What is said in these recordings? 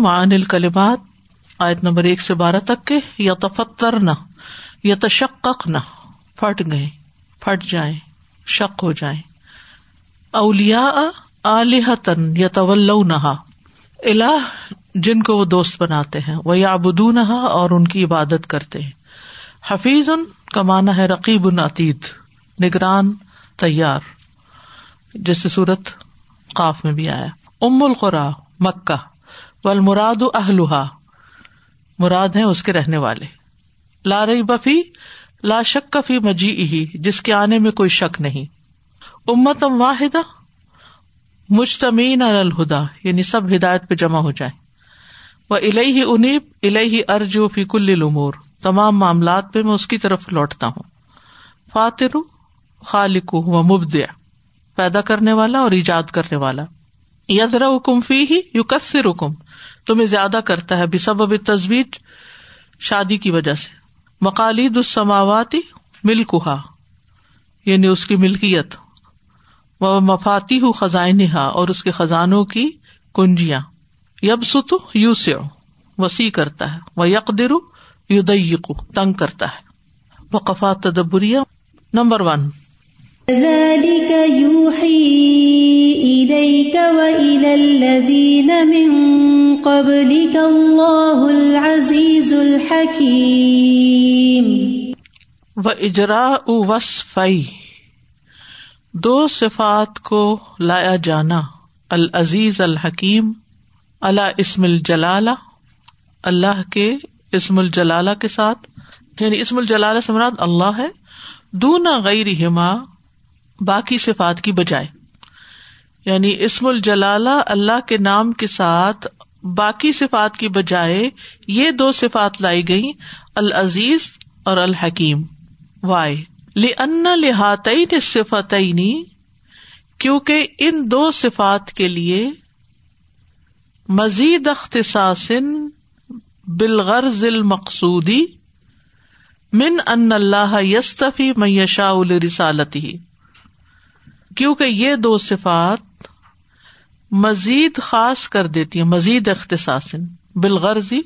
معن الکلمات آیت نمبر ایک سے بارہ تک کے یا تفتر نہ یا تشق نہ پھٹ گئے، پھٹ جائیں شک ہو جائیں۔ اولیا علیحتن یا طول نہا اللہ جن کو وہ دوست بناتے ہیں وہ یا ابدو نہا اور ان کی عبادت کرتے ہیں۔ حفیظ ان کا مانا ہے رقیب ان عتید، نگران، تیار جیسے صورت قاف میں بھی آیا۔ ام القرا، مکہ۔ و المراد مراد ہے اس کے رہنے والے۔ لا رہی بفی لا شک فی مجی ہی جس کے آنے میں کوئی شک نہیں۔ امتم واحدہ مجتمین الہدا یعنی سب ہدایت پہ جمع ہو جائے وہ الہی انیب الہی ارجو فی کل امور تمام معاملات پہ میں اس کی طرف لوٹتا ہوں۔ فاتر، خالق و مبدع، پیدا کرنے والا اور ایجاد کرنے والا۔ یدرا حکم فی ہی یو کثر حکم تمہیں زیادہ کرتا ہے بے سب تصویر شادی کی وجہ سے۔ مقالید السماواتی ملکا یعنی اس کی ملکیت۔ وہ مفاتی ہوں خزائن اور اس کے خزانوں کی کنجیاں۔ یب ستو یو وسیع کرتا ہے۔ وہ یکدر یو تنگ کرتا ہے۔ وقفات تدبریہ، نمبر ون۔ و اجرا وصفی دو صفات کو لایا جانا، العزیز الحکیم اللہ اسم الجلال اللہ کے اسم الجلال کے ساتھ یعنی اسم الجلال سمراد اللہ ہے دونا غیر ہما باقی صفات کی بجائے۔ یعنی اسم الجلال اللہ کے نام کے ساتھ باقی صفات کی بجائے یہ دو صفات لائی گئی العزیز اور الحکیم۔ وائے لن لہاتعین صفتعینی کیونکہ ان دو صفات کے لیے مزید اختصاص بالغرض المقصودی من ان اللہ یستفی میشا رسالتی کیونکہ یہ دو صفات مزید خاص کر دیتی ہیں، مزید اختصاص بالغرضی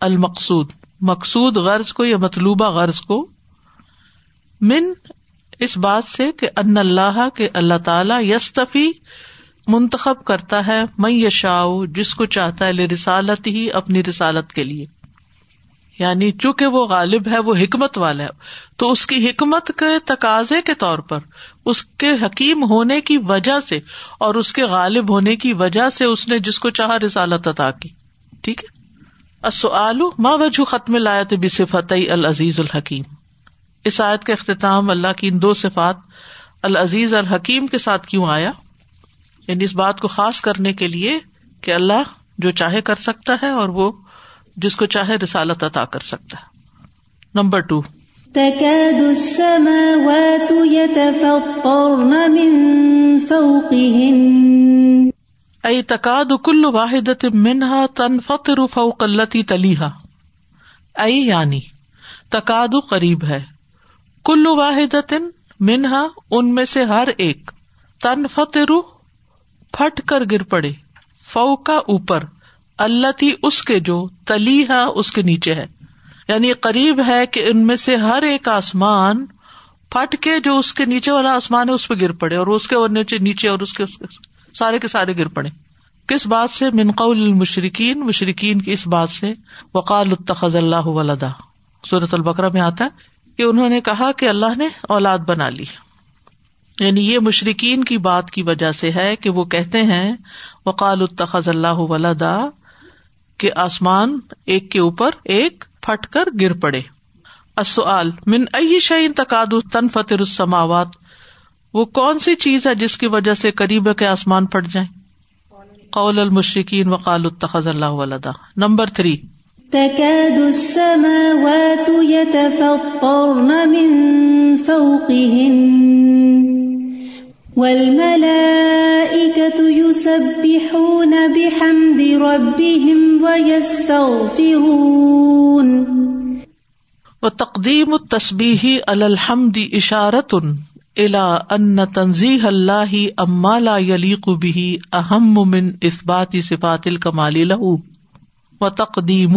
المقصود۔ مقصود غرض کو یا مطلوبہ غرض کو من اس بات سے کہ ان اللہ کے اللہ تعالی یستفی، منتخب کرتا ہے میں یشاؤ جس کو چاہتا ہے رسالت ہی اپنی رسالت کے لیے۔ یعنی چونکہ وہ غالب ہے، وہ حکمت والا ہے۔ تو اس کی حکمت کے تقاضے کے طور پر، اس کے حکیم ہونے کی وجہ سے اور اس کے غالب ہونے کی وجہ سے اس نے جس کو چاہا رسالت عطا کی۔ ٹھیک ہے؟ ماں وجہ ختم لایت بصفت العزیز الحکیم؟ اس آیت کا اختتام اللہ کی ان دو صفات، العزیز الحکیم کے ساتھ کیوں آیا؟ یعنی اس بات کو خاص کرنے کے لیے کہ اللہ جو چاہے کر سکتا ہے اور وہ جس کو چاہے رسالت عطا کر سکتا ہے۔ نمبر ٹو ائی تقاد کل واحد منہا تن فطر فوق التی تلیحا ائی یعنی تقاد قریب ہے۔ کلو واحد منہا ان میں سے ہر ایک تن فتر پھٹ کر گر پڑے۔ فو کا اوپر۔ اللہ تھی اس کے جو تلی ہے، اس کے نیچے ہے۔ یعنی قریب ہے کہ ان میں سے ہر ایک آسمان پھٹ کے جو اس کے نیچے والا آسمان ہے، اس پہ گر پڑے اور اس کے اور نیچے نیچے اور اس کے سارے کے سارے گر پڑے۔ کس بات سے؟ منقول المشرقین مشرقین کی اس بات سے۔ وقال التخذ اللہ ولدا۔ صورت البکرا میں آتا ہے کہ انہوں نے کہا کہ اللہ نے اولاد بنا لی۔ یعنی یہ مشرقین کی بات کی وجہ سے ہے کہ وہ کہتے ہیں، وقال التخذ اللہ ولدا۔ کہ آسمان ایک کے اوپر ایک پھٹ کر گر پڑے۔ من ائی شعین تقاد تن فتر السماوات؟ وہ کون سی چیز ہے جس کی وجہ سے قریب کے آسمان پھٹ جائیں؟ قول المشرقین وقال التخذ اللہ ولدا۔ Number three. تكاد السماوات يتفطرن من فوقهن۔ والملائكة يسبحون بحمد ربهم ويستغفرون. وتقديم التسبيح على الحمد إشارة إلى أن تنزيه الله أما لا يليق به أهم من إثبات صفات الكمال له. و تقدیم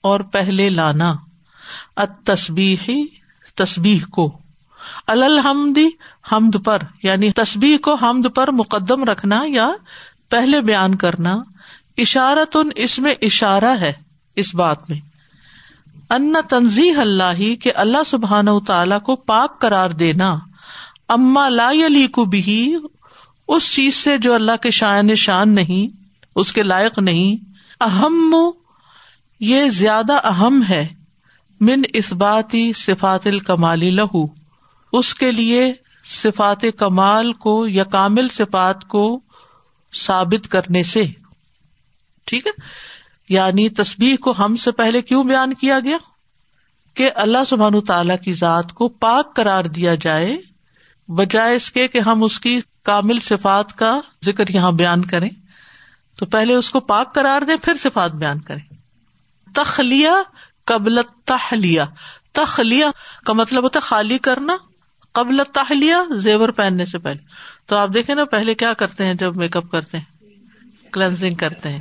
اور پہلے لانا. تصبیح تصبیح کو. الحمدی حمد پر یعنی تصبیح کو حمد پر مقدم رکھنا یا پہلے بیان کرنا اشارت ان اس میں اشارہ ہے اس بات میں۔ ان تنظیح اللہ کے اللہ سبحان تعالی کو پاک قرار دینا، اما لا علی کو بھی اس چیز سے جو اللہ کے شاعن شان نہیں، اس کے لائق نہیں۔ اہم، یہ زیادہ اہم ہے، من اس باتی صفات الکمالی لہو۔ اس کے لیے صفات کمال کو یا کامل صفات کو ثابت کرنے سے۔ ٹھیک ہے؟ یعنی تصبیح کو ہم سے پہلے کیوں بیان کیا گیا؟ کہ اللہ سبحان تعالی کی ذات کو پاک قرار دیا جائے، بجائے اس کے کہ ہم اس کی کامل صفات کا ذکر یہاں بیان کریں۔ تو پہلے اس کو پاک قرار دیں، پھر صفات بیان کریں۔ تخلیہ قبل تحلیہ تخلیہ کا مطلب ہوتا ہے خالی کرنا قبل تحلیہ زیور پہننے سے پہلے۔ تو آپ دیکھیں نا، پہلے کیا کرتے ہیں جب میک اپ کرتے ہیں؟ کلینزنگ کرتے ہیں۔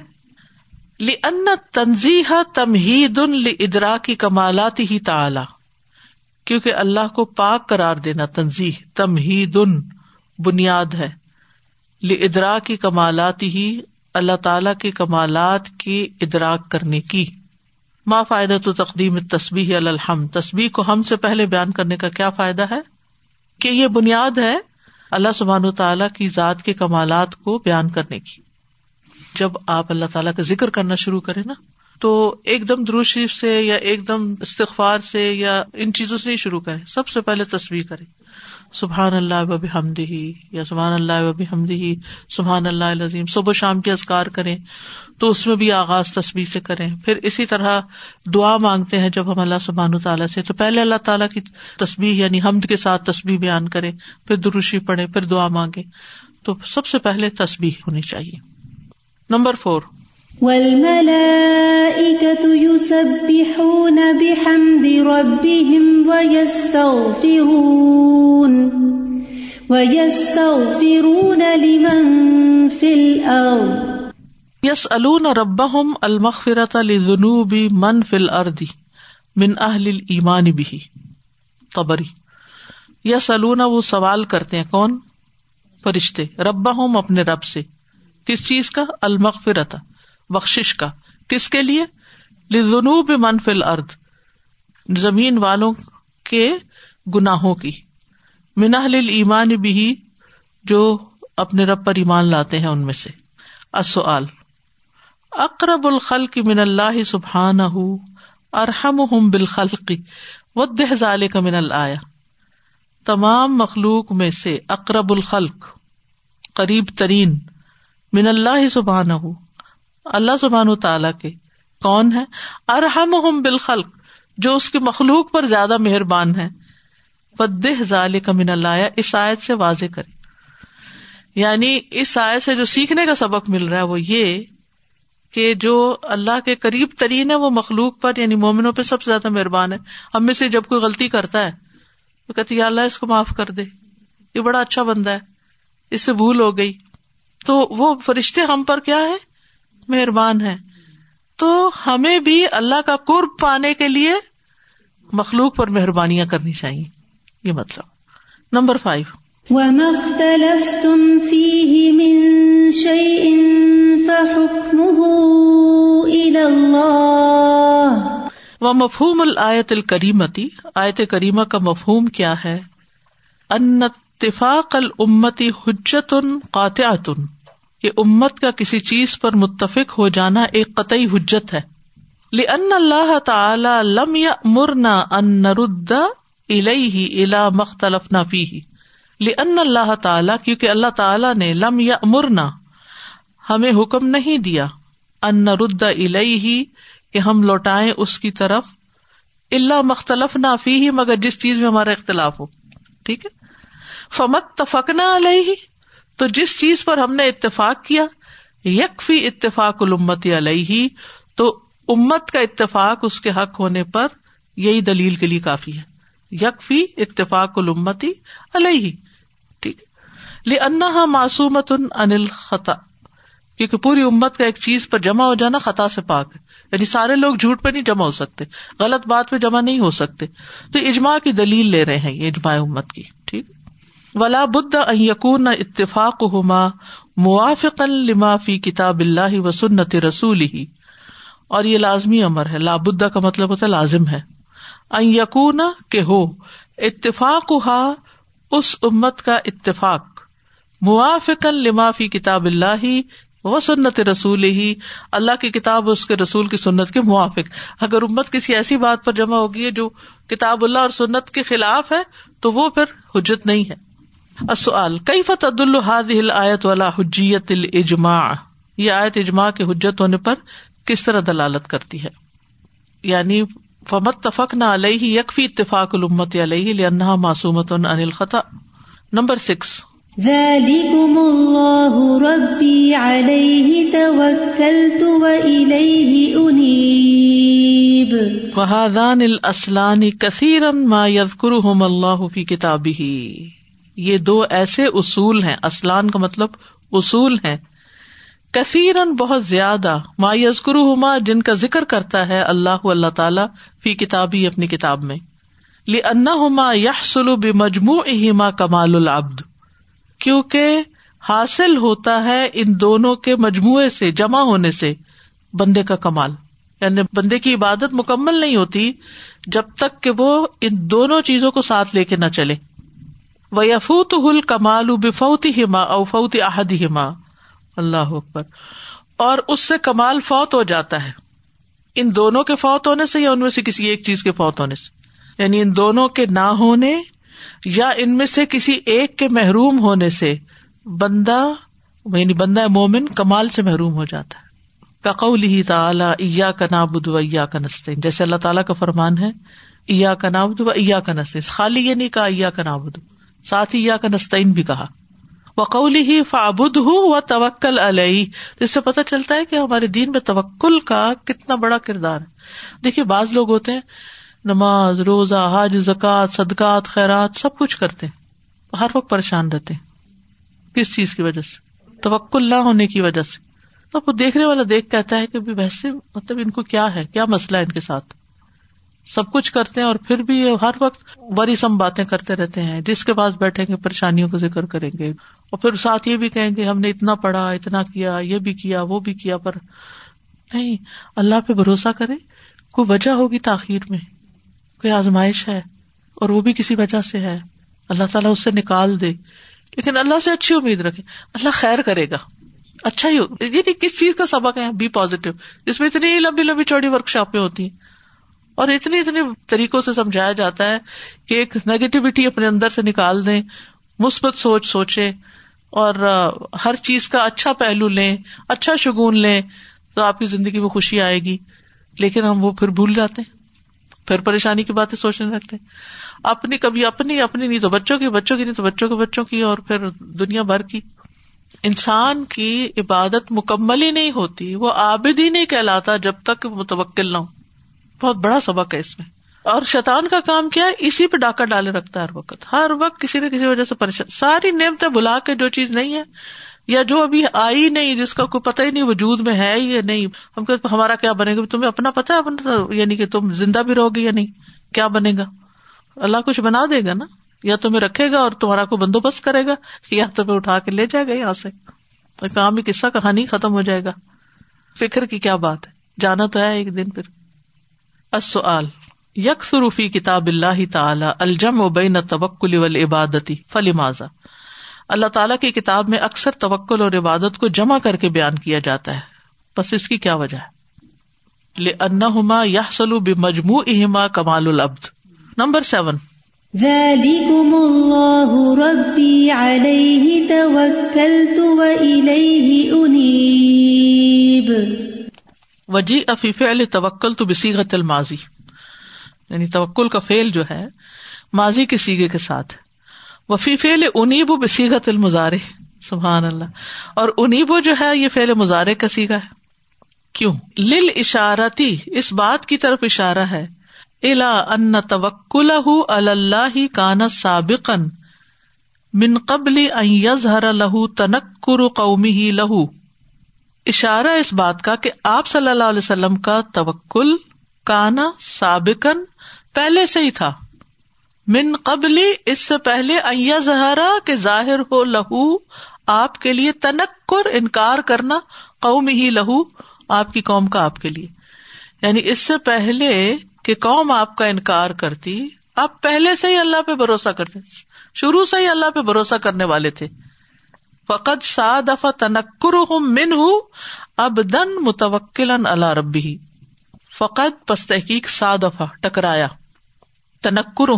ان تنظیح تمہید ادرا کی کمالات ہی تعلی کیونکہ اللہ کو پاک قرار دینا تنظیح تمہید بنیاد ہے۔ ادرا کی کمالات ہی اللہ تعالی کے کمالات کی ادراک کرنے کی۔ ما فائدہ تو تقدیم تصبیح الحم تصبیح کو ہم سے پہلے بیان کرنے کا کیا فائدہ ہے؟ کہ یہ بنیاد ہے اللہ سبحان تعالیٰ کی ذات کے کمالات کو بیان کرنے کی۔ جب آپ اللہ تعالیٰ کا ذکر کرنا شروع کرے نا، تو ایک دم دروشی سے یا ایک دم استغفار سے یا ان چیزوں سے ہی شروع کرے سب سے پہلے تصویر کرے سبحان اللہ وب ہی یا سبحان اللہ وب ہی سبحان اللہ عظیم صبح شام کے ازکار کریں تو اس میں بھی آغاز تصویر سے کریں۔ پھر اسی طرح دعا مانگتے ہیں جب ہم اللہ سبحان تعالیٰ سے، تو پہلے اللہ تعالیٰ کی تصویر یعنی حمد کے ساتھ تصویر بیان کرے پھر دروشی پڑھے پھر دعا مانگے تو سب سے پہلے تصویر ہونی چاہیے۔ نمبر فور يسبحون بحمد ربهم ويستغفرون ويستغفرون لمن في الأرض. يسألون ربهم المغفرة لذنوب من في الأرض من أهل الإيمان به. طبری. وہ سوال کرتے ہیں کون؟ فرشتے. ربا اپنے رب سے. کس چیز کا؟ المغفرت بخش کا۔ کس کے لیے؟ جنوب منفل ارد زمین والوں کے گناہوں کی۔ مناحل ایمان بھی جو اپنے رب پر ایمان لاتے ہیں ان میں سے۔ اصل اقرب الخل کی من اللہ سبحان ارحم ہم بالخلقی و دہزال کا من اللہ تمام مخلوق میں سے اقرب الخلق، قریب ترین، من اللہ سبحان اللہ سبحان تعالی کے کون ہے ارحم بالخلق، جو اس کی مخلوق پر زیادہ مہربان ہے ودہ ظال کا من اللہ اس آیت سے واضح کرے یعنی اس آیت سے جو سیکھنے کا سبق مل رہا ہے وہ یہ کہ جو اللہ کے قریب ترین ہے وہ مخلوق پر یعنی مومنوں پہ سب سے زیادہ مہربان ہے ہم میں سے جب کوئی غلطی کرتا ہے تو کہتے اللہ اس کو معاف کر دے۔ یہ بڑا اچھا بندہ ہے۔ اس سے بھول ہو گئی۔ تو وہ فرشتے ہم پر کیا ہے؟ مہربان ہے تو ہمیں بھی اللہ کا قرب پانے کے لیے مخلوق پر مہربانیاں کرنی چاہیے۔ یہ مطلب۔ Number five. و مفہوم الآیت الکریمتی آیت کریمہ کا مفہوم کیا ہے؟ ان اتفاق المتی حجت قاطعتن کہ امت کا کسی چیز پر متفق ہو جانا ایک قطعی حجت ہے۔ لن اللہ تعالی لم یا مرنا ان نرد الیہ الا مختلف نہ فی لن اللہ تعالی کیونکہ اللہ تعالی نے لم یا مرنا ہمیں حکم نہیں دیا۔ ان نرد الیہ کہ ہم لوٹائیں اس کی طرف۔ اللہ مختلف نہ فی مگر جس چیز میں ہمارا اختلاف ہو۔ ٹھیک ہے؟ فمت تفکنا علیہ تو جس چیز پر ہم نے اتفاق کیا، یکفی اتفاق الامت علیہ، تو امت کا اتفاق اس کے حق ہونے پر یہی دلیل کے لیے کافی ہے۔ یکفی اتفاق الامتی علیہ۔ ٹھیک۔ معصومت ان خطا کیونکہ پوری امت کا ایک چیز پر جمع ہو جانا خطا سے پاک ہے۔ یعنی سارے لوگ جھوٹ پہ نہیں جمع ہو سکتے، غلط بات پہ جمع نہیں ہو سکتے۔ تو اجماع کی دلیل لے رہے ہیں، یہ اجماع امت کی۔ ولا بد یقون اتفاق ہوما موافق لما فی کتاب اللہ و سنت رسول ہی اور یہ لازمی امر ہے لابدا کا مطلب ہوتا ہے لازم ہے۔ یقون کہ ہو اتفاق اس امت کا اتفاق موافق لما فی کتاب اللہ وہ سنت رسول ہی اللہ کی کتاب اس کے رسول کی سنت کے موافق۔ اگر امت کسی ایسی بات پر جمع ہوگی ہے جو کتاب اللہ اور سنت کے خلاف ہے، تو وہ پھر حجت نہیں ہے۔ السؤال کئی فتح الحاد آیت والا حجیت الجماع یہ آیت اجماع کے حجت ہونے پر کس طرح دلالت کرتی ہے؟ یعنی فمت تفق نہ علیہ یکفی اتفاق الامت علیہ لنحا معصومت ان الخطا نمبر سکس۔ الله ربي عليه توكلت وإليه أنيب۔ وهذان الأصلان كثيرا ما يذكرهم الله في كتابه۔ یہ دو ایسے اصول ہیں اسلان کا مطلب اصول ہیں۔ کثیرن بہت زیادہ ما یزکرہما جن کا ذکر کرتا ہے اللہ اللہ تعالی فی کتابی، اپنی کتاب میں۔ لأنهما يحصل بمجموعهما کمال العبد، کیونکہ حاصل ہوتا ہے ان دونوں کے مجموعے سے، جمع ہونے سے، بندے کا کمال۔ یعنی بندے کی عبادت مکمل نہیں ہوتی جب تک کہ وہ ان دونوں چیزوں کو ساتھ لے کے نہ چلے۔ وہ یفوت ہل کمال بفوتی ہما اوفوتی احد ہما اللہ اکبر۔ اور اس سے کمال فوت ہو جاتا ہے۔ ان دونوں کے فوت ہونے سے یا ان میں سے کسی ایک چیز کے فوت ہونے سے؟ یعنی ان دونوں کے نہ ہونے یا ان میں سے کسی ایک کے محروم ہونے سے بندہ یعنی بندہ مومن کمال سے محروم ہو جاتا ہے۔ کقول ہی تعالیٰ ایا کا نابود و ایا کا نسطین جیسے اللہ تعالیٰ کا فرمان ہے ایا کا نابود و ایا کا نسطین خالی یہ نہیں کہا ایا کا نابود ساتھ ہی ایا کا نسطین بھی کہا۔ وقول ہی فابد ہوں و توکل علیہ جس سے پتہ چلتا ہے کہ ہمارے دین میں توکل کا کتنا بڑا کردار ہے۔ دیکھیے، بعض لوگ ہوتے ہیں، نماز، روزہ حاج زکات صدقات، خیرات، سب کچھ کرتے ہر وقت پریشان رہتے کس چیز کی وجہ سے؟ توکل نہ ہونے کی وجہ سے۔ تو وہ دیکھنے والا دیکھ کہتا ہے کہ ویسے مطلب ان کو کیا ہے، کیا مسئلہ ہے ان کے ساتھ؟ سب کچھ کرتے ہیں اور پھر بھی ہر وقت بڑی سم باتیں کرتے رہتے ہیں۔ جس کے پاس بیٹھیں گے، پریشانیوں کا ذکر کریں گے۔ اور پھر ساتھ یہ بھی کہیں گے، ہم نے اتنا پڑھا، اتنا کیا، یہ بھی کیا، وہ بھی کیا، پر نہیں، اللہ پہ بھروسہ کرے۔ کوئی وجہ ہوگی تاخیر میں؟ کوئی آزمائش ہے؟ اور وہ بھی کسی وجہ سے ہے۔ اللہ تعالیٰ اس سے نکال دے۔ لیکن اللہ سے اچھی امید رکھے۔ اللہ خیر کرے گا۔ اچھا ہی ہوگا یہ کس چیز کا سبق ہے؟ بی پازیٹو جس میں اتنی لمبی لمبی چوڑی ورک شاپیں ہوتی ہیں۔ اور اتنی اتنی طریقوں سے سمجھایا جاتا ہے کہ ایک نیگیٹیوٹی اپنے اندر سے نکال دیں، مثبت سوچ سوچے اور ہر چیز کا اچھا پہلو لیں اچھا شگون لیں تو آپ کی زندگی میں خوشی آئے گی۔ لیکن ہم وہ پھر بھول جاتے ہیں، پھر پریشانی کی باتیں سوچنے لگتے اپنی، کبھی اپنی اپنی نہیں تو بچوں کی بچوں کی نہیں تو بچوں کے بچوں کی اور پھر دنیا بھر کی۔ انسان کی عبادت مکمل ہی نہیں ہوتی، وہ آبد ہی نہیں کہلاتا جب تک متوکل نہ ہو۔ بہت بڑا سبق ہے اس میں۔ اور شیطان کا کام کیا ہے؟ اسی پہ ڈاکہ ڈالے رکھتا ہے ہر وقت۔ ہر وقت کسی نہ کسی وجہ سے پریشان۔ ساری نعمتیں بلا کے جو چیز نہیں ہے، یا جو ابھی آئی نہیں، جس کا کوئی پتہ ہی نہیں وجود میں ہے یا نہیں۔ ہم کہتے ہمارا کیا بنے گا؟ تمہیں اپنا پتا ہے، اپنا یعنی کہ تم زندہ بھی رہو گے یا نہیں؟ کیا بنے گا؟ اللہ کچھ بنا دے گا نا؟ یا تمہیں رکھے گا اور تمہارا کوئی بندوبست کرے گا؟ یا تمہیں اٹھا کے لے جائے گا یہاں سے؟ کام ہی قصہ، کہانی ختم ہو جائے گا۔ فکر کی کیا بات ہے؟ جانا تو ہے ایک دن پھر۔ السؤال یک سروفی کتاب اللہ تعالی الجم و بین توکل عبادتی فلی ماضا اللہ تعالیٰ کی کتاب میں اکثر توکل اور عبادت کو جمع کر کے بیان کیا جاتا ہے۔ بس اس کی کیا وجہ ہے؟ انہما یا سلو اہما کمال العبد۔ Number seven. ذلكم الله ربي عليه توكلت وإليه أنيب۔ وجی افی فعل توکل تو بصیغت الماضی. یعنی توکل کا فعل جو ہے، ماضی کے سیگے کے ساتھ. وفی فیل انیب بصیغت المزارے سبحان اللہ. اور انیبو جو ہے، یہ فیل مزارے کا سیگا ہے. کیوں؟ لل اشارتی اس بات کی طرف اشارہ ہے. الا ان توکل اللہ کان سابقن من قبل ان یظہر لہو تنکر قومی ہی لہو. اشارہ اس بات کا کہ آپ صلی اللہ علیہ وسلم کا توکل کانا سابقن پہلے سے ہی تھا۔ من قبلی اس سے پہلے زہرا کے ظاہر ہو لہو، آپ کے لیے تنکر انکار کرنا، قوم ہی لہو، آپ کی قوم کا آپ کے لیے۔ یعنی اس سے پہلے کہ قوم آپ کا انکار کرتی، آپ پہلے سے ہی اللہ پہ بھروسہ کرتے، شروع سے ہی اللہ پہ بھروسہ کرنے والے تھے۔ فقط سا دفعہ تنکر من ہوں اب دن متوکل اللہ ربی فقط پس تحقیق سا دفعہ ٹکرایا۔ تنکر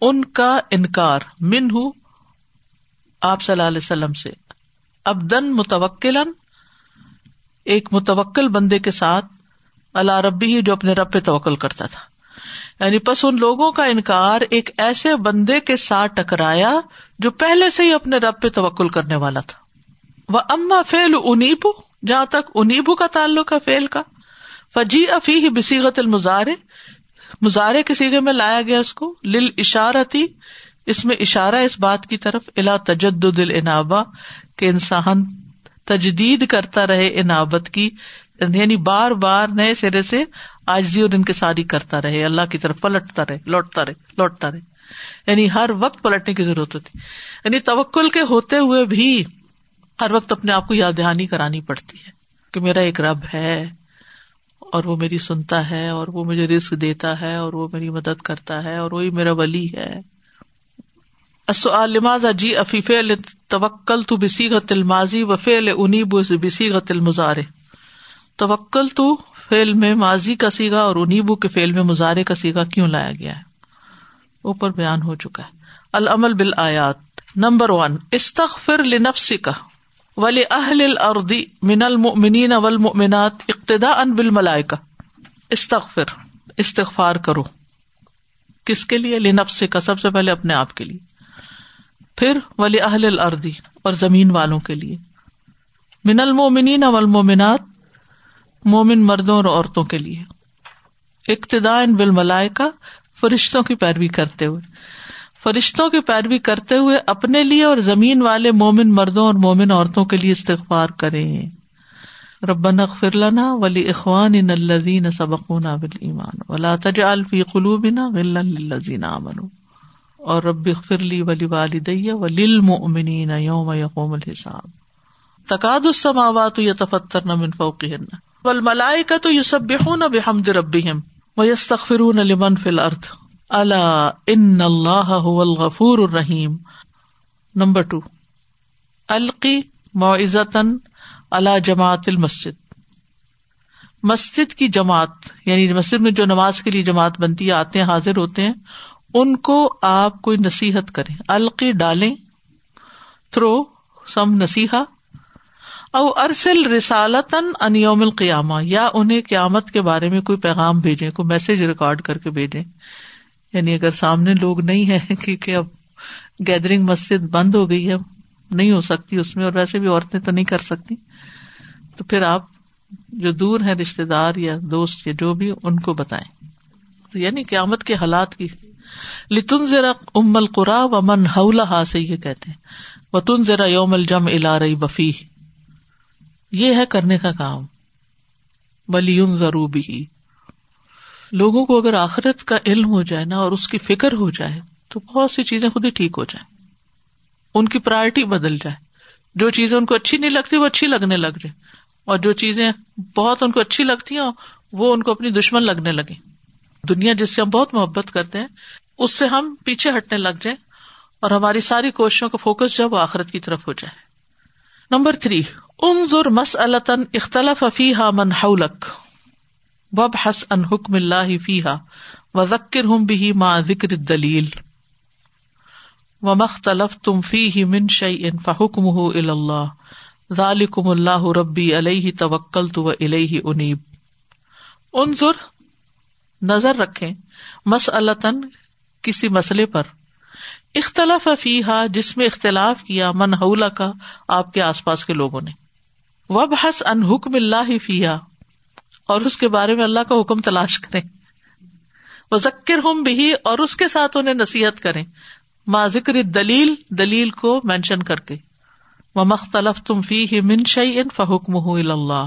ان کا انکار من ہوں آپ صلی اللہ علیہ وسلم سے۔ اب دن متوکل ایک متوکل بندے کے ساتھ اللہ ربی ہی جو اپنے رب پہ توکل کرتا تھا۔ یعنی پس ان لوگوں کا انکار ایک ایسے بندے کے ساتھ ٹکرایا جو پہلے سے ہی اپنے رب پہ توکل کرنے والا تھا۔ وہ اما فیل انیبو، جہاں تک انیبو کا تعلق ہے فیل کا۔ فجی افی بسیغت المزارے مزارے کے سیگے میں لایا گیا اس کو۔ لل اشارتی، اس میں اشارہ اس بات کی طرف الا تجد دل انابا کہ انسان تجدید کرتا رہے انابت کی۔ یعنی بار بار نئے سرے سے آجزی اور ان کے ساری کرتا رہے، اللہ کی طرف پلٹتا رہے، لوٹتا رہے لوٹتا رہے۔ یعنی ہر وقت پلٹنے کی ضرورت ہوتی۔ یعنی توکل کے ہوتے ہوئے بھی ہر وقت اپنے آپ کو یاد دہانی کرانی پڑتی ہے کہ میرا ایک رب ہے اور وہ میری سنتا ہے اور وہ مجھے رسک دیتا ہے اور وہ میری مدد کرتا ہے اور وہی میرا ولی ہے۔ لماز جی افیف توکل تو بسی غل ماضی و فیل انیب بسی غل مزارے توکل تو فیل میں ماضی کا سیگا اور انیبو کے فیل میں مظاہرے کا سیگا کیوں لایا گیا ہے؟ اوپر بیان ہو چکا ہے۔ العمل بل آیات نمبر ون استخر لنفس کا ولی اہل اردی من المنین اولمنات اقتدا ان بل ملائے کا استخر استغفار کرو۔ کس کے لیے؟ لنفس کا سب سے پہلے اپنے آپ کے لیے۔ پھر ولی اہل الردی اور زمین والوں کے لیے۔ من المومنین اولمنات مومن مردوں اور عورتوں کے لیے۔ اقتدا ان بل ملائے کا فرشتوں کی پیروی کرتے ہوئے۔ فرشتوں کی پیروی کرتے ہوئے اپنے لیے اور زمین والے مومن مردوں اور مومن عورتوں کے لیے استغفار کرے ربن فرلنا ولی اخوان ان الدین سبقنا بل ایمان ولا تج الفی قلوبنا غلزین امن اور رب فرلی ولی والدیہ ولیل مومنین یوم یقوم الحساب۔ تقاد السماوات یتفطرن من فوقهن۔ ول کا تو یو سب بحمد ربهم ويستغفرون لمن في الارض. الا ان الله هو الغفور الرحیم. نمبر ٹو القی معزتن اللہ جماعت المسجد. مسجد کی جماعت یعنی مسجد میں جو نماز کے لیے جماعت بنتی ہے، آتے ہیں، حاضر ہوتے ہیں، ان کو آپ کوئی نصیحت کریں۔ القی ڈالیں، تھرو سم نصیحا او ارسل رسالتن ان یوم القیامہ، یا انہیں قیامت کے بارے میں کوئی پیغام بھیجے کوئی میسج ریکارڈ کر کے بھیجے یعنی اگر سامنے لوگ نہیں ہے کیونکہ اب گیدرنگ مسجد بند ہو گئی ہے، نہیں ہو سکتی اس میں، اور ویسے بھی عورتیں تو نہیں کر سکتی۔ تو پھر آپ جو دور ہیں رشتے دار یا دوست یا جو بھی، ان کو بتائیں۔ تو یعنی قیامت کے حالات کی۔ لتن ذرا ام القرا و من ہا سے یہ کہتے ہیں۔ وہ تن ذرا یوم الجم الا رہی بفی یہ ہے کرنے کا کام۔ ولی ضرور بھی لوگوں کو اگر آخرت کا علم ہو جائے نا اور اس کی فکر ہو جائے، تو بہت سی چیزیں خود ہی ٹھیک ہو جائیں۔ ان کی پرائرٹی بدل جائے۔ جو چیزیں ان کو اچھی نہیں لگتی، وہ اچھی لگنے لگ جائے۔ اور جو چیزیں بہت ان کو اچھی لگتی ہیں وہ ان کو اپنی دشمن لگنے لگے۔ دنیا جس سے ہم بہت محبت کرتے ہیں، اس سے ہم پیچھے ہٹنے لگ جائیں اور ہماری ساری کوششوں کا فوکس جب آخرت کی طرف ہو جائے۔ نمبر تھری، انظر مسألة اختلف فيها من حولك وابحث عن حکم اللہ فیحا و ذکر الله فيها وذكرهم به مع ذكر الدليل وما اختلفتم فيه من شعی ان شيء فحكمه الى الله ذلكم الله ربي عليه توكلت واليه انيب انظر، نظر رکھیں مسألة کسی مسئلے پر اختلاف فیحا جس میں اختلاف کیا، من حولا کا آپ کے آس پاس کے لوگوں نے۔ وب حس ان حکم اللہ فیا اور اس کے بارے میں اللہ کا حکم تلاش کرے وہ ذکر ہم بھی اور اس کے ساتھ انہیں نصیحت کریں۔ ما ذکر دلیل دلیل کو مینشن کر کے۔ و مختلف تم فی ہی من شعی ان فحکم اللہ۔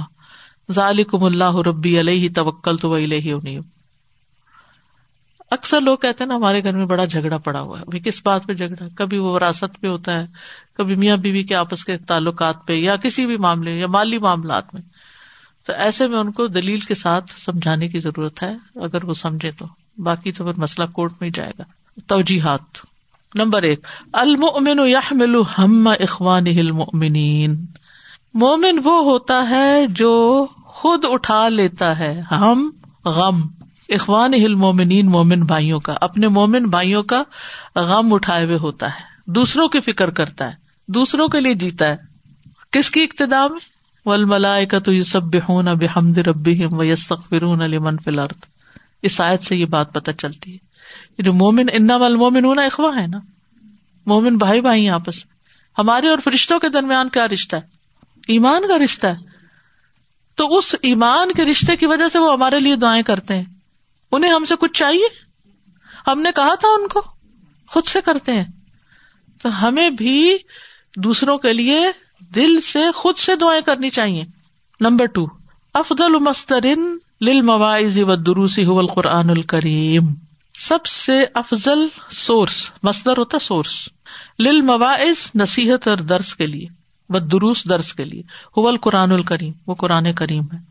ذالکم اللہ ربی علیہ توکل تو انیب اکثر لوگ کہتے ہیں نا، ہمارے گھر میں بڑا جھگڑا پڑا ہوا ہے۔ کس بات پہ جھگڑا؟ کبھی وہ وراثت پہ ہوتا ہے، کبھی میاں بیوی کے آپس کے تعلقات پہ یا کسی بھی معاملے یا مالی معاملات میں۔ تو ایسے میں ان کو دلیل کے ساتھ سمجھانے کی ضرورت ہے، اگر وہ سمجھے تو۔ باقی تو پھر مسئلہ کورٹ میں ہی جائے گا۔ توجیحات۔ نمبر ایک المن یحمل ہم اخوان المؤمنین۔ مومن وہ ہوتا ہے جو خود اٹھا لیتا ہے ہم غم۔ اخوان ہل مومنین مومن بھائیوں کا، اپنے مومن بھائیوں کا غم اٹھائے ہوئے ہوتا ہے۔ دوسروں کی فکر کرتا ہے، دوسروں کے لیے جیتا ہے۔ کس کی ابتدا میں؟ ول ملائے کا تو یہ سب بےحون بحمد ربی و یستغفرون لمن فی الارض۔ اس آیت سے یہ بات پتہ چلتی ہے۔ جو مومن انا ول مومن ہونا اخوا ہے نا۔ مومن بھائی بھائی آپس۔ میں ہمارے اور فرشتوں کے درمیان کیا رشتہ ہے؟ ایمان کا رشتہ ہے۔ تو اس ایمان کے رشتے کی وجہ سے وہ ہمارے لیے دعائیں کرتے ہیں۔ انہیں ہم سے کچھ چاہیے؟ ہم نے کہا تھا ان کو، خود سے کرتے ہیں۔ تو ہمیں بھی دوسروں کے لیے دل سے خود سے دعائیں کرنی چاہیے۔ نمبر ٹو، افضل مسترین لل مواعظ و دروسی قرآن الکریم سب سے افضل سورس مستر ہوتا سورس لل مواعظ نصیحت اور درس کے لیے و دروس درس کے لیے۔ حول قرآن الکریم وہ قرآن کریم ہے۔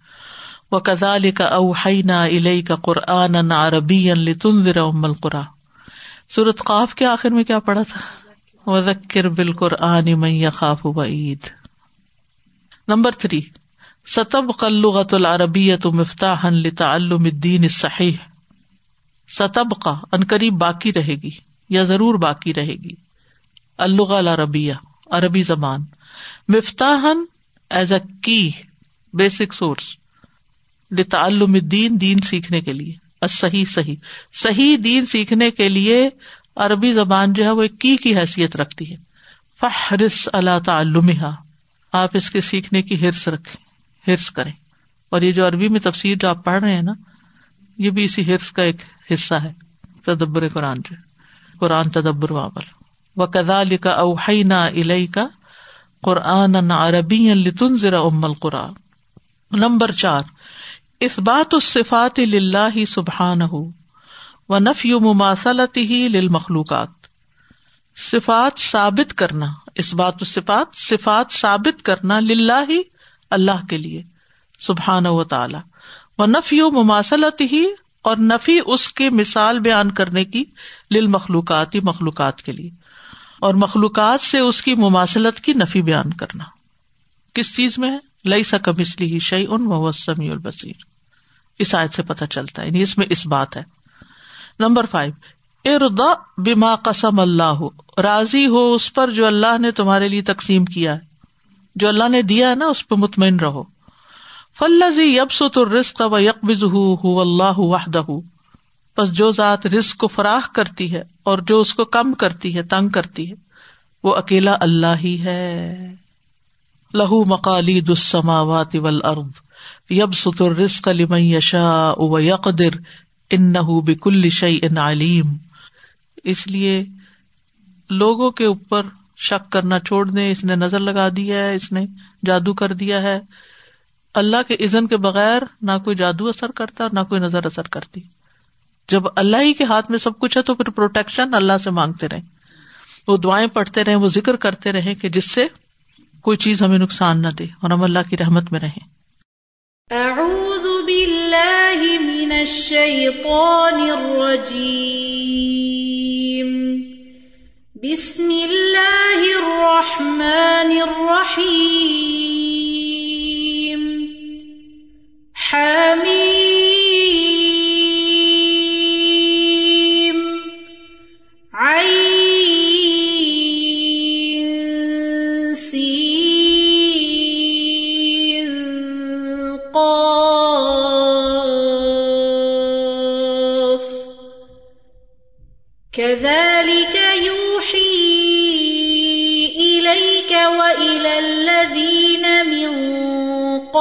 وہ کزال کا اوہینا الئی کا قرآن عربی ام القرا سورت قاف کے آخر میں کیا پڑھا تھا؟ وہ ذکر بال قرآن میں خاف وعید. Number three. ستب قلغت العربیت مفتاح لتعلم الدین صحیح ستب کا ان قریب باقی رہے گی یا ضرور باقی رہے گی. الغ العربیہ، عربی زبان. مفتاح ایز اے کی بیسک سورس لتعلم الدین دین سیکھنے کے لیے۔ صحیح صحیح۔ صحیح دین سیکھنے کے لیے عربی زبان جو ہے وہ ایک کی کی حیثیت رکھتی ہے۔ فہرس اللہ تعلوم آپ اس کے سیکھنے کی ہرس رکھیں ہرس کریں۔ اور یہ جو عربی میں تفسیر جو آپ پڑھ رہے ہیں نا، یہ بھی اسی ہرس کا ایک حصہ ہے، تدبر قرآن جو۔ قرآن تدبر وابل۔ و کدا لکھا اوہینا الئی کا قرآن عربی لتن ذرا ام القرآن نمبر چار۔ اس بات اس صفات ہی سبحان ہو و نفی مماثلتی ہی لل مخلوقات صفات ثابت کرنا اس بات صفات صفات ثابت کرنا للہ ہی اللہ کے لیے سبحان و تعالی۔ و نفی و مماثلت ہی اور نفی اس کے مثال بیان کرنے کی لل مخلوقات ہی مخلوقات کے لیے۔ اور مخلوقات سے اس کی مماثلت کی نفی بیان کرنا۔ کس چیز میں ہے؟ لئی سکم اس لیے شعی ان و سمی البصیر۔ اس آیت سے پتہ چلتا ہے یعنی اس میں اس بات ہے۔ نمبر فائیو اردا بما قسم اللہ ہو راضی ہو اس پر جو اللہ نے تمہارے لیے تقسیم کیا ہے۔ جو اللہ نے دیا ہے نا، اس پہ مطمئن رہو۔ فلزی یب ست و یکبز ہُو اللہ وحدہ۔ بس جو ذات رسق کو فراہ کرتی ہے اور جو اس کو کم کرتی ہے، تنگ کرتی ہے، وہ اکیلا اللہ ہی ہے۔ لہو مکالی دسماوات ارد یب ستر لمن یشا و یقدر بکل شعی علیم۔ اس لیے لوگوں کے اوپر شک کرنا چھوڑ دیں۔ اس نے نظر لگا دیا ہے، اس نے جادو کر دیا ہے۔ اللہ کے عزن کے بغیر نہ کوئی جادو اثر کرتا، نہ کوئی نظر اثر کرتی۔ جب اللہ ہی کے ہاتھ میں سب کچھ ہے تو پھر پروٹیکشن اللہ سے مانگتے رہے وہ دعائیں پڑھتے رہے وہ ذکر کرتے رہے کہ جس سے کوئی چیز ہمیں نقصان نہ دے اور ہم اللہ کی رحمت میں رہیں۔ اعوذ باللہ من الشیطان الرجیم۔ بسم اللہ الرحمن الرحیم۔ حمیم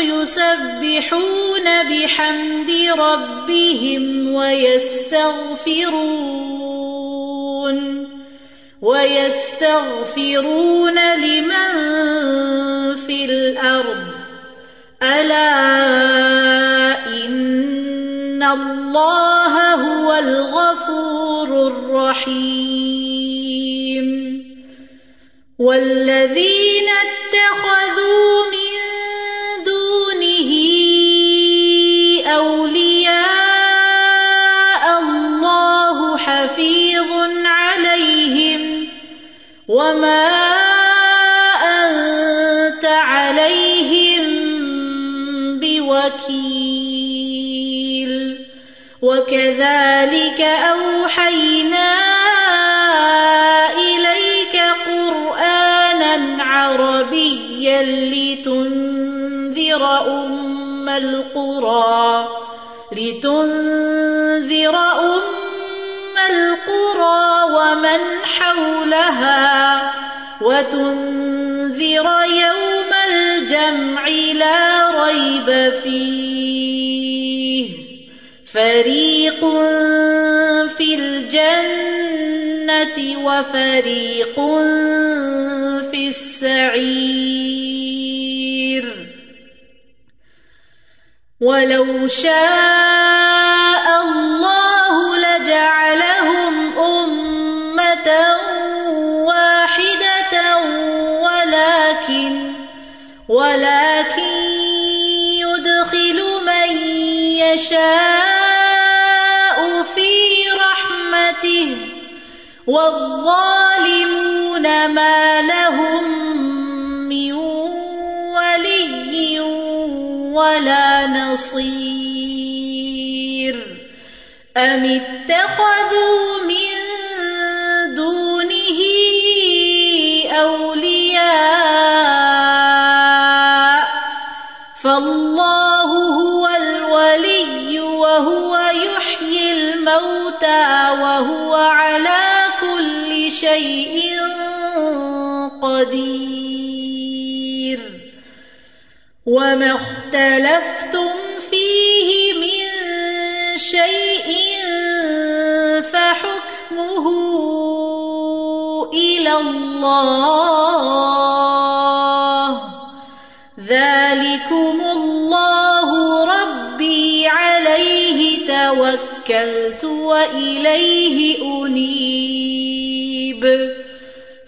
يسبحون بحمد ربهم ويستغفرون ويستغفرون لمن في الأرض. ألا إن الله هو الغفور الرحيم. والذين اتخذوا وما أنت عليهم بوكيل وكذلك أوحينا إليك قرآنا عربيا لتنذر أم القرى لتنذر أم القرى ومن حولها وتنذر يوم الجمع لا ريب فيه. فريق في الجنة وفريق في السعير. ولو شاء الله يشاء في رحمته والظالمون ما لهم من ولي ولا نصير أم اتخذوا شيء قدير وما اختلفتم فيه من شيء فحكمه إلى الله ذلكم الله ربي عليه توكلت وإليه أنيب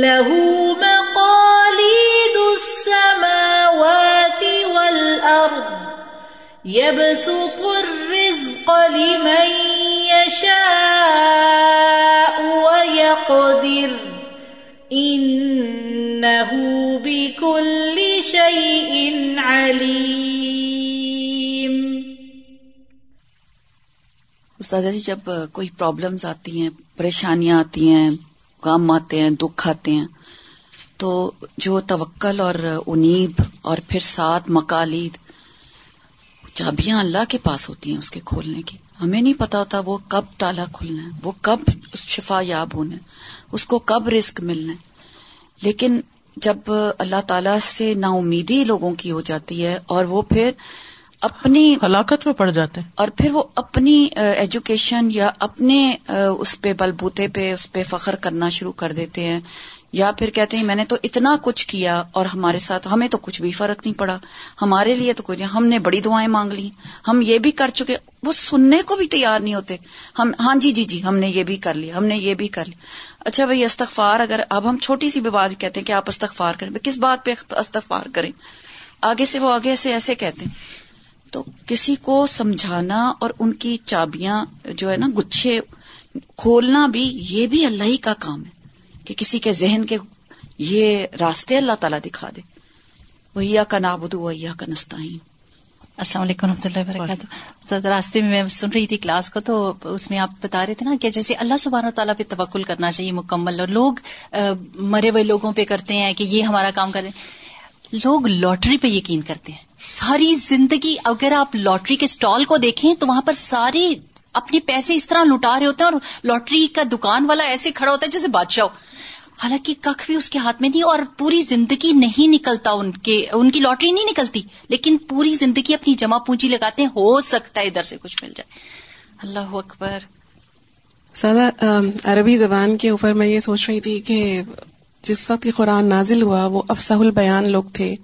له مقاليد السماوات والأرض، يبسط الرزق لمن يشاء ويقدر، إنه بكل شيء عليم۔ استاذہ جی جب کوئی پرابلمز آتی ہیں، پریشانیاں آتی ہیں غم آتے ہیں، دکھ آتے ہیں۔ تو جو توکل اور انیب اور پھر ساتھ مکالید چابیاں اللہ کے پاس ہوتی ہیں اس کے کھولنے کی۔ ہمیں نہیں پتا ہوتا وہ کب تالا کھلنا ہے، وہ کب شفا یاب ہونا ہے، اس کو کب رسک ملنا ہے۔ لیکن جب اللہ تعالی سے نا امیدی لوگوں کی ہو جاتی ہے اور وہ پھر اپنی ہلاکت میں پڑ جاتے ہیں۔ اور پھر وہ اپنی ایجوکیشن یا اپنے اس پہ بل بوتے پہ اس پہ فخر کرنا شروع کر دیتے ہیں۔ یا پھر کہتے ہیں میں نے تو اتنا کچھ کیا اور ہمارے ساتھ ہمیں تو کچھ بھی فرق نہیں پڑا۔ ہمارے لیے تو کچھ ہم نے بڑی دعائیں مانگ لی۔ ہم یہ بھی کر چکے۔ وہ سننے کو بھی تیار نہیں ہوتے۔ ہم ہاں جی جی جی ہم نے یہ بھی کر لیا۔ ہم نے یہ بھی کر لیا۔ اچھا بھائی استغفار اگر اب ہم چھوٹی سی بھی بات کہتے ہیں کہ آپ استغفار کریں۔ کس بات پہ استغفار کریں؟ آگے سے وہ آگے سے ایسے کہتے ہیں۔ تو کسی کو سمجھانا اور ان کی چابیاں جو ہے نا گچھے کھولنا بھی یہ بھی اللہ ہی کا کام ہے کہ کسی کے ذہن کے یہ راستے اللہ تعالیٰ دکھا دے۔ وہیا کا نابود وہیا کا نستعین السلام علیکم و رحمۃ اللہ وبرکاتہ۔ راستے میں میں سن رہی تھی کلاس کو تو اس میں آپ بتا رہے تھے نا کہ جیسے اللہ سبحانہ تعالیٰ پہ توکل کرنا چاہیے مکمل اور لوگ مرے ہوئے لوگوں پہ کرتے ہیں کہ یہ ہمارا کام کرتے ہیں لوگ لاٹری پہ یقین کرتے ہیں۔ ساری زندگی اگر آپ لاٹری کے اسٹال کو دیکھیں تو وہاں پر ساری اپنے پیسے اس طرح لٹا رہے ہوتے ہیں اور لاٹری کا دکان والا ایسے کھڑا ہوتا ہے جیسے بادشاہ ہو۔ حالانکہ کخ بھی اس کے ہاتھ میں نہیں اور پوری زندگی نہیں نکلتا ان کے، ان کی لاٹری نہیں نکلتی، لیکن پوری زندگی اپنی جمع پونجی لگاتے ہیں، ہو سکتا ہے ادھر سے کچھ مل جائے۔ اللہ اکبر۔ سادہ عربی زبان کے اوپر میں یہ سوچ رہی تھی کہ جس وقت یہ قرآن نازل ہوا، وہ افسہ البیان لوگ تھے۔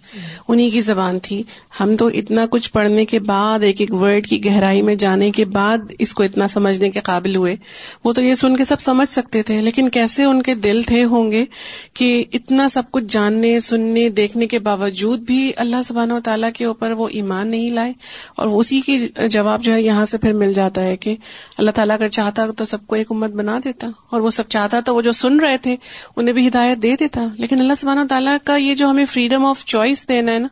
انہی کی زبان تھی۔ ہم تو اتنا کچھ پڑھنے کے بعد، ایک ایک ورڈ کی گہرائی میں جانے کے بعد اس کو اتنا سمجھنے کے قابل ہوئے۔ وہ تو یہ سن کے سب سمجھ سکتے تھے، لیکن کیسے ان کے دل تھے ہوں گے کہ اتنا سب کچھ جاننے، سننے، دیکھنے کے باوجود بھی اللہ سبحانہ و تعالیٰ کے اوپر وہ ایمان نہیں لائے۔ اور اسی کی جواب جو ہے، یہاں سے پھر مل جاتا ہے کہ اللہ تعالیٰ اگر چاہتا تو سب کو ایک امت بنا دیتا۔ اور وہ سب چاہتا تو وہ جو سن رہے تھے، انہیں بھی ہدایت دے دیتا۔ لیکن اللہ سبحانہ تعالیٰ کا یہ جو ہمیں فریڈم آف چوائس دینا ہے نا،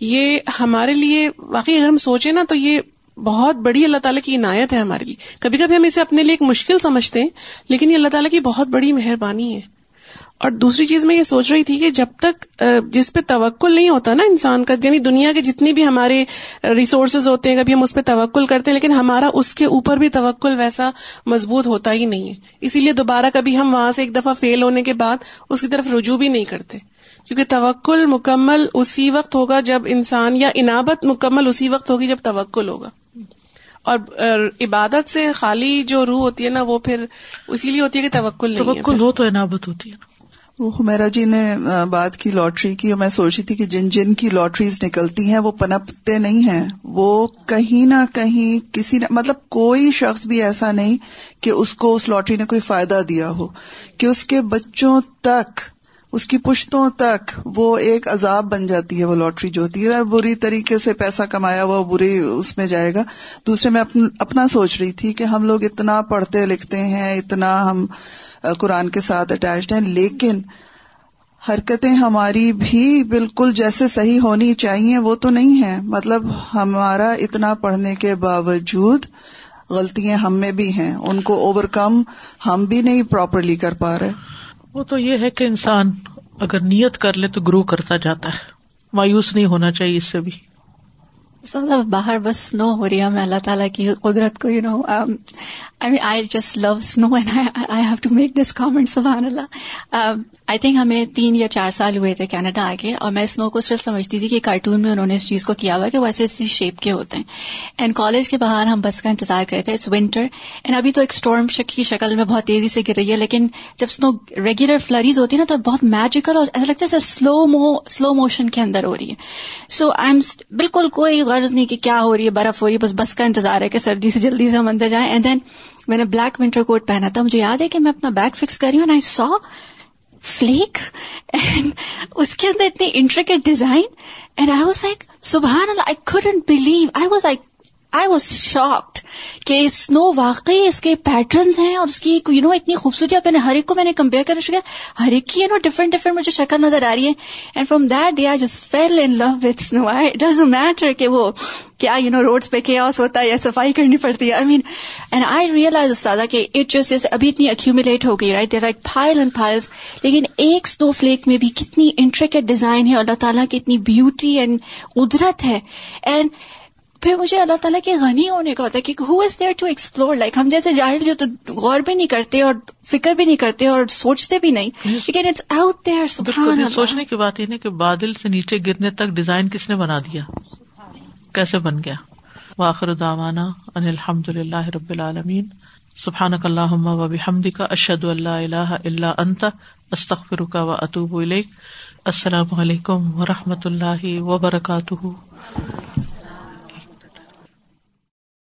یہ ہمارے لیے واقعی اگر ہم سوچیں نا تو یہ بہت بڑی اللہ تعالیٰ کی عنایت ہے ہمارے لیے۔ کبھی کبھی ہم اسے اپنے لیے ایک مشکل سمجھتے ہیں، لیکن یہ اللہ تعالیٰ کی بہت بڑی مہربانی ہے۔ اور دوسری چیز میں یہ سوچ رہی تھی کہ جب تک جس پہ توکل نہیں ہوتا نا انسان کا یعنی دنیا کے جتنی بھی ہمارے ریسورسز ہوتے ہیں، کبھی ہم اس پہ توکل کرتے ہیں، لیکن ہمارا اس کے اوپر بھی توکل ویسا مضبوط ہوتا ہی نہیں ہے۔ اسی لیے دوبارہ کبھی ہم وہاں سے ایک دفعہ فیل ہونے کے بعد اس کی طرف رجوع بھی نہیں کرتے۔ کیونکہ توکل مکمل اسی وقت ہوگا جب انسان، یا انابت مکمل اسی وقت ہوگی جب توکل ہوگا۔ اور عبادت سے خالی جو روح ہوتی ہے نا، وہ پھر اسی لیے ہوتی ہے کہ توکل توکل ہو تو انابت ہوتی ہے۔ وہ حمیرا جی نے بات کی لاٹری کی، اور میں سوچی تھی کہ جن جن کی لاٹریز نکلتی ہیں، وہ پنپتے نہیں ہیں۔ وہ کہیں نہ کہیں کسی نہ مطلب کوئی شخص بھی ایسا نہیں کہ اس کو اس لاٹری نے کوئی فائدہ دیا ہو۔ کہ اس کے بچوں تک اس کی پشتوں تک وہ ایک عذاب بن جاتی ہے، وہ لاٹری جو ہوتی ہے۔ بری طریقے سے پیسہ کمایا وہ بری اس میں جائے گا۔ دوسرے میں اپنا سوچ رہی تھی کہ ہم لوگ اتنا پڑھتے لکھتے ہیں، اتنا ہم قرآن کے ساتھ اٹیچڈ ہیں، لیکن حرکتیں ہماری بھی بالکل جیسے صحیح ہونی چاہیے، وہ تو نہیں ہے مطلب ہمارا اتنا پڑھنے کے باوجود غلطیاں ہم میں بھی ہیں۔ ان کو اوور کم ہم بھی نہیں پراپرلی کر پا رہے۔ وہ تو یہ ہے کہ انسان اگر نیت کر لے تو گرو کرتا جاتا ہے۔ مایوس نہیں ہونا چاہیے اس سے بھی۔ باہر بس سنو ہو رہی ہے۔ میں اللہ تعالیٰ کی قدرت کو you know I I just love سنو and I have to make this comment سبحان اللہ۔ um, آئی تھنک ہمیں تین یا چار سال ہوئے تھے کینیڈا آ کے اور میں اسنو کو صرف سمجھتی تھی کہ کارٹون میں انہوں نے اس چیز کو کیا ہوا کہ وہ ایسے ایسی شیپ کے ہوتے ہیں۔ اینڈ کالج کے باہر ہم بس کا انتظار کرتے اٹس ونٹر اینڈ ابھی تو ایک اسٹورم کی شکل میں بہت تیزی سے گر رہی ہے، لیکن جب اسنو ریگولر فلریز ہوتی ہے نا تو بہت میجیکل اور ایسا لگتا ہے سلو سلو موشن کے اندر ہو رہی ہے۔ سو آئی ایم بالکل کوئی غرض نہیں کہ کیا ہو رہی ہے، برف ہو رہی ہے، بس بس کا انتظار ہے کہ سردی سے جلدی سے ہم اندر جائیں۔ اینڈ دین میں نے بلیک ونٹر کوٹ پہنا تھا، مجھے یاد ہے کہ میں اپنا بیگ فکس کر رہی ہوں آئی سو فلیک اینڈ اس کے اندر اتنی intricate design and I was like سبحان I couldn't believe I was like I was shocked کہ اسنو واقعی اس کے پیٹرنس ہیں اور اس کی یو you نو know, اتنی خوبصورتی میں نے ہر ایک کو میں نے کمپیئر کر چکا ہر ایک کی یو نو ڈفرنٹ ڈفرنٹ مجھے شکل نظر آ رہی ہے۔ And from that day I just fell in love with snow I does matter کہ وہ کیا یو نو روڈس پہ کیاس ہوتا ہے یا صفائی کرنی پڑتی ہے۔ آئی مین اینڈ آئی ریئلائز استادا کہ اٹ جسٹ ابھی اتنی اکیومولیٹ ہو گئی right there like pile and piles لیکن ایک اسنو فلیک میں بھی کتنی انٹریکٹ ڈیزائن ہے۔ اللہ تعالیٰ کی اتنی بیوٹی اینڈ قدرت ہے۔ اینڈ پھر مجھے اللہ تعالیٰ کے غنی ہونے کا ہوتا ہے کہ who is there to explore like ہم جیسے جاہل جو تو غور بھی نہیں کرتے اور فکر بھی نہیں کرتے اور سوچتے بھی نہیں لیکن اٹس آؤٹ دیئر سوچنے کی بات یہ نہیں کہ بادل سے نیچے گرنے تک ڈیزائن کس نے بنا دیا؟ کیسے بن گیا؟ واخر داوانا ان الحمد للہ رب العالمین. سبحان اللہ و بحمد کا اشد اللہ اللہ اللہ انت استخر کا و اطوب السلام علیکم و رحمۃ اللہ وبرکاتہ.